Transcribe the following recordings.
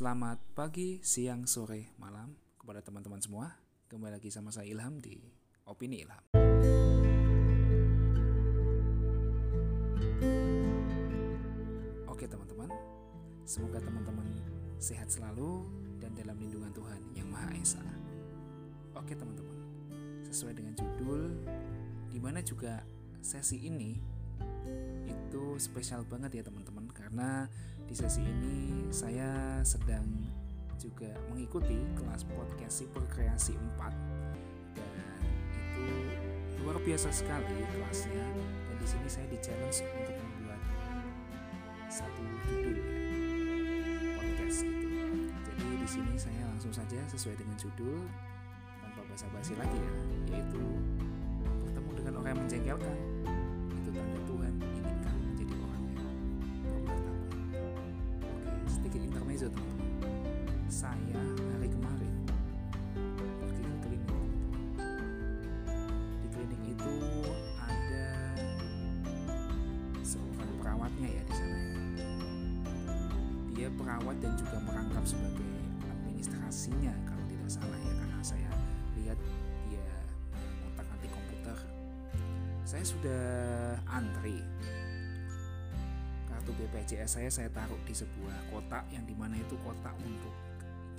Selamat pagi, siang, sore, malam kepada teman-teman semua. Kembali lagi sama saya Ilham di Opini Ilham. Oke teman-teman, semoga teman-teman sehat selalu dan dalam lindungan Tuhan yang Maha Esa. Oke teman-teman, sesuai dengan judul, di mana juga sesi ini itu spesial banget ya teman-teman. Karena di sesi ini saya sedang juga mengikuti kelas podcast si Kreasi 4 dan itu luar biasa sekali kelasnya. Dan di sini saya di challenge untuk membuat satu judul ya podcast gitu. Jadi di sini saya langsung saja sesuai dengan judul tanpa basa-basi lagi ya, yaitu bertemu dengan orang yang menjengkelkan sedikit intermezzo teman-teman. Saya hari kemarin pergi ke klinik. Di klinik itu ada seorang perawatnya ya di sana. Dia perawat dan juga merangkap sebagai administrasinya kalau tidak salah ya karena saya lihat dia mengotak atik komputer saya sudah BPJS saya saya taruh di sebuah kotak yang di mana itu kotak untuk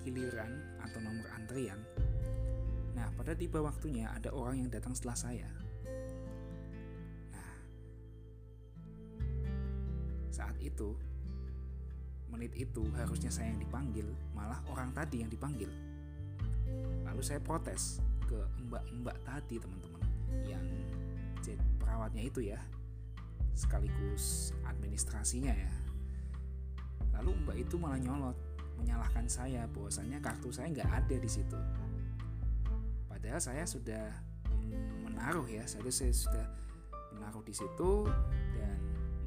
giliran atau nomor antrian. Nah pada tiba waktunya ada orang yang datang setelah saya. Nah saat itu menit itu harusnya saya yang dipanggil malah orang tadi yang dipanggil. Lalu saya protes ke mbak-mbak tadi teman-teman yang perawatnya itu ya sekaligus administrasinya ya. Lalu mbak itu malah nyolot menyalahkan saya bahwasanya kartu saya nggak ada di situ. Padahal saya sudah mm, menaruh ya saya sudah menaruh di situ dan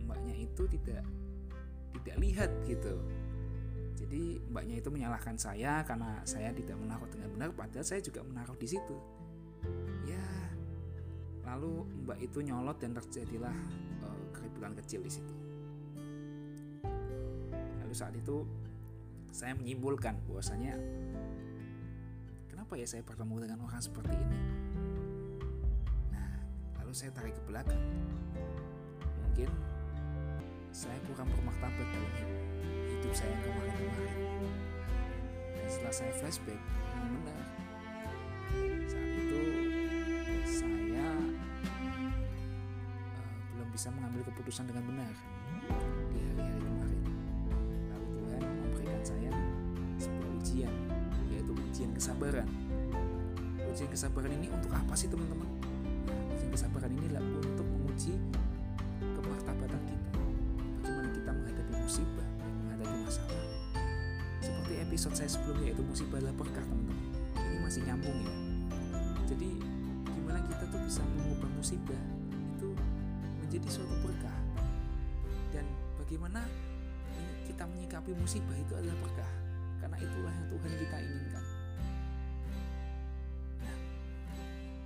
mbaknya itu tidak tidak lihat gitu. Jadi mbaknya itu menyalahkan saya karena saya tidak menaruh dengan benar padahal saya juga menaruh di situ. Ya lalu mbak itu nyolot dan terjadilah keributan kecil di situ. Lalu saat itu saya menyimpulkan bahwasanya kenapa ya saya bertemu dengan orang seperti ini? Nah lalu saya tarik ke belakang. Mungkin saya kurang bermartabat dalam hidup, hidup saya yang kemarin-kemarin. Dan setelah saya flashback benar keputusan dengan benar. Di hari-hari kemarin lalu Tuhan memberikan saya sebuah ujian yaitu ujian kesabaran. Ujian kesabaran ini untuk apa sih teman-teman? Ujian kesabaran ini adalah untuk menguji kemartabatan kita. Bagaimana kita menghadapi musibah menghadapi masalah. Seperti episode saya sebelumnya yaitu musibah adalah berkah teman-teman? Ini masih nyambung ya. Jadi gimana kita tuh bisa mengubah musibah menjadi suatu berkah. Dan bagaimana kita menyikapi musibah itu adalah berkah. Karena itulah yang Tuhan kita inginkan. Nah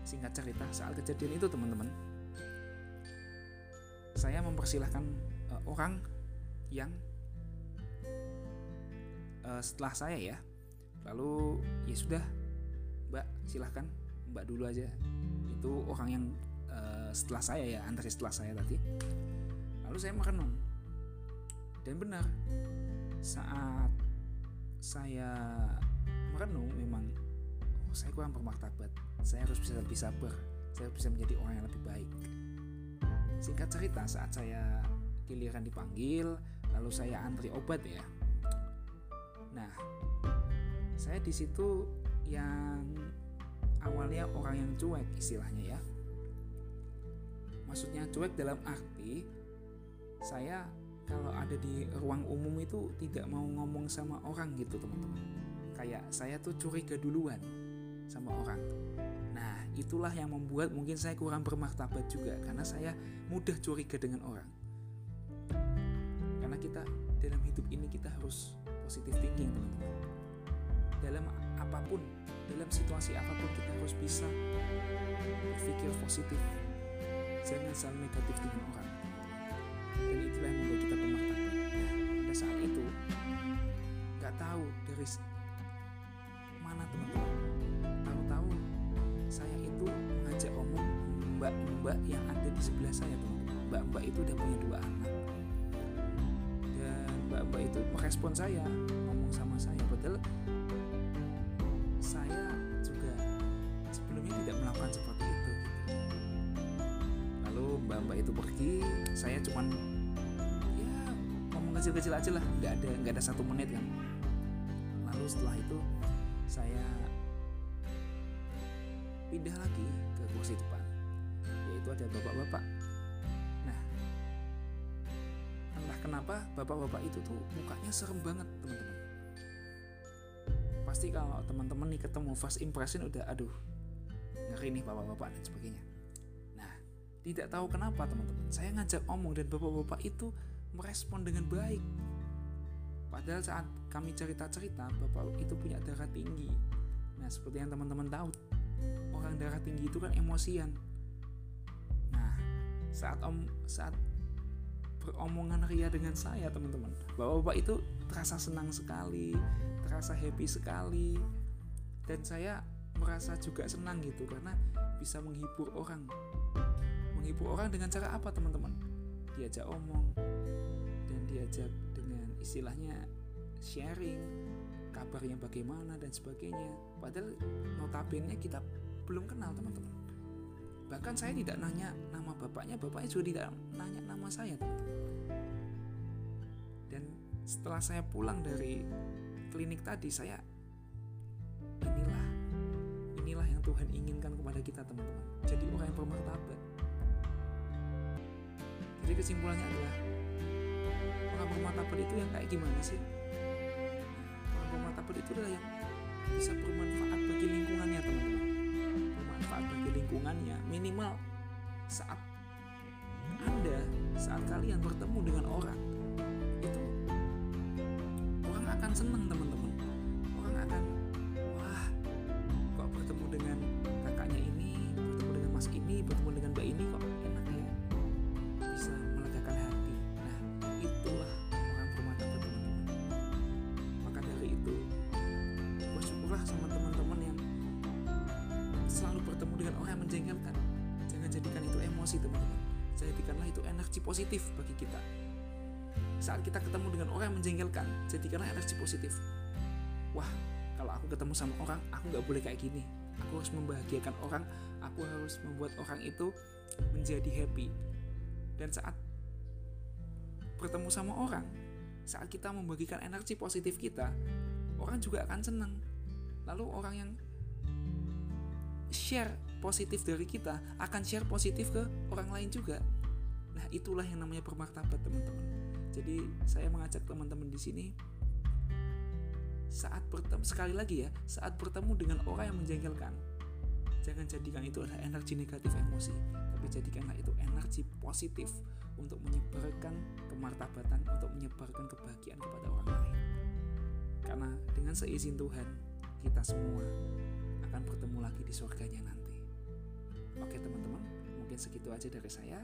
singkat cerita soal kejadian itu teman-teman. Saya mempersilahkan uh, orang yang uh, setelah saya ya. Lalu ya sudah mbak silahkan mbak dulu aja. Itu orang yang uh, setelah saya ya antara setelah saya tadi. Lalu saya merenung dan benar saat saya merenung memang oh, saya kurang bermartabat. Saya harus bisa lebih sabar. Saya bisa menjadi orang yang lebih baik. Singkat cerita saat saya giliran dipanggil lalu saya antri obat ya. Nah saya di situ yang awalnya orang yang cuek istilahnya ya maksudnya cuek dalam arti saya kalau ada di ruang umum itu tidak mau ngomong sama orang gitu teman-teman. Kayak saya tuh curiga duluan sama orang. Nah itulah yang membuat mungkin saya kurang bermartabat juga karena saya mudah curiga dengan orang. Karena kita dalam hidup ini kita harus positif thinking teman-teman. Dalam apa pun dalam situasi apa pun kita harus bisa berpikir positif jangan selalu negatif dengan orang. Dan itulah yang membuat kita bermartabat nah pada saat itu nggak tahu dari mana teman-teman. Tahu-tahu saya itu mengajak omong mbak-mbak yang ada di sebelah saya teman-teman mbak-mbak itu udah punya dua anak. Dan mbak-mbak itu merespon saya ngomong sama saya. Padahal saya juga sebelumnya tidak melakukan seperti mbak-mbak itu pergi saya cuman ya ngomong kecil-kecil aja lah nggak ada nggak ada satu menit kan. Lalu setelah itu saya pindah lagi ke kursi depan yaitu ada bapak-bapak. Nah entah kenapa bapak-bapak itu tuh mukanya serem banget teman-teman. Pasti kalau teman-teman nih ketemu first impression udah aduh ngeri nih bapak-bapak dan sebagainya tidak tahu kenapa teman-teman. Saya ngajak omong dan bapak-bapak itu merespon dengan baik. Padahal saat kami cerita-cerita bapak itu punya darah tinggi. Nah seperti yang teman-teman tahu orang darah tinggi itu kan emosian. Nah saat om saat beromongan ria dengan saya teman-teman bapak-bapak itu terasa senang sekali terasa happy sekali. Dan saya merasa juga senang gitu karena bisa menghibur orang menghibur orang dengan cara apa teman-teman? Diajak omong dan diajak dengan istilahnya sharing kabarnya bagaimana dan sebagainya. Padahal notabene kita belum kenal teman-teman. Bahkan saya tidak nanya nama bapaknya bapaknya juga tidak nanya nama saya teman-teman. Dan setelah saya pulang dari klinik tadi saya inilah inilah yang Tuhan inginkan kepada kita teman-teman. Jadi orang yang bermartabat jadi kesimpulannya adalah orang bermartabat itu yang kayak gimana sih? Orang bermartabat itu adalah yang bisa bermanfaat bagi lingkungannya teman-teman. Bermanfaat bagi lingkungannya minimal saat anda saat kalian bertemu dengan orang itu orang akan senang teman-teman dengan orang yang menjengkelkan jangan jadikan itu emosi teman-teman. Jadikanlah itu energi positif bagi kita. Saat kita ketemu dengan orang yang menjengkelkan jadikanlah energi positif. Wah kalau aku ketemu sama orang aku nggak boleh kayak gini. Aku harus membahagiakan orang aku harus membuat orang itu menjadi happy. Dan saat bertemu sama orang saat kita membagikan energi positif kita orang juga akan senang. Lalu orang yang share positif dari kita akan share positif ke orang lain juga. Nah itulah yang namanya bermartabat teman-teman. Jadi saya mengajak teman-teman di sini saat bertemu sekali lagi ya saat bertemu dengan orang yang menjengkelkan jangan jadikan itu adalah energi negatif emosi tapi jadikanlah itu energi positif untuk menyebarkan kemartabatan untuk menyebarkan kebahagiaan kepada orang lain. Karena dengan seizin Tuhan kita semua akan bertemu lagi di surganya nanti. Oke teman-teman mungkin segitu aja dari saya.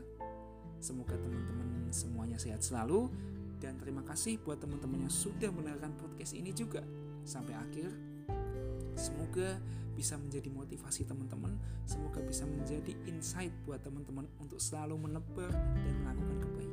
Semoga teman-teman semuanya sehat selalu dan terima kasih buat teman-teman yang sudah mendengarkan podcast ini juga. Sampai akhir semoga bisa menjadi motivasi teman-teman semoga bisa menjadi insight buat teman-teman untuk selalu menebar dan melakukan kebaikan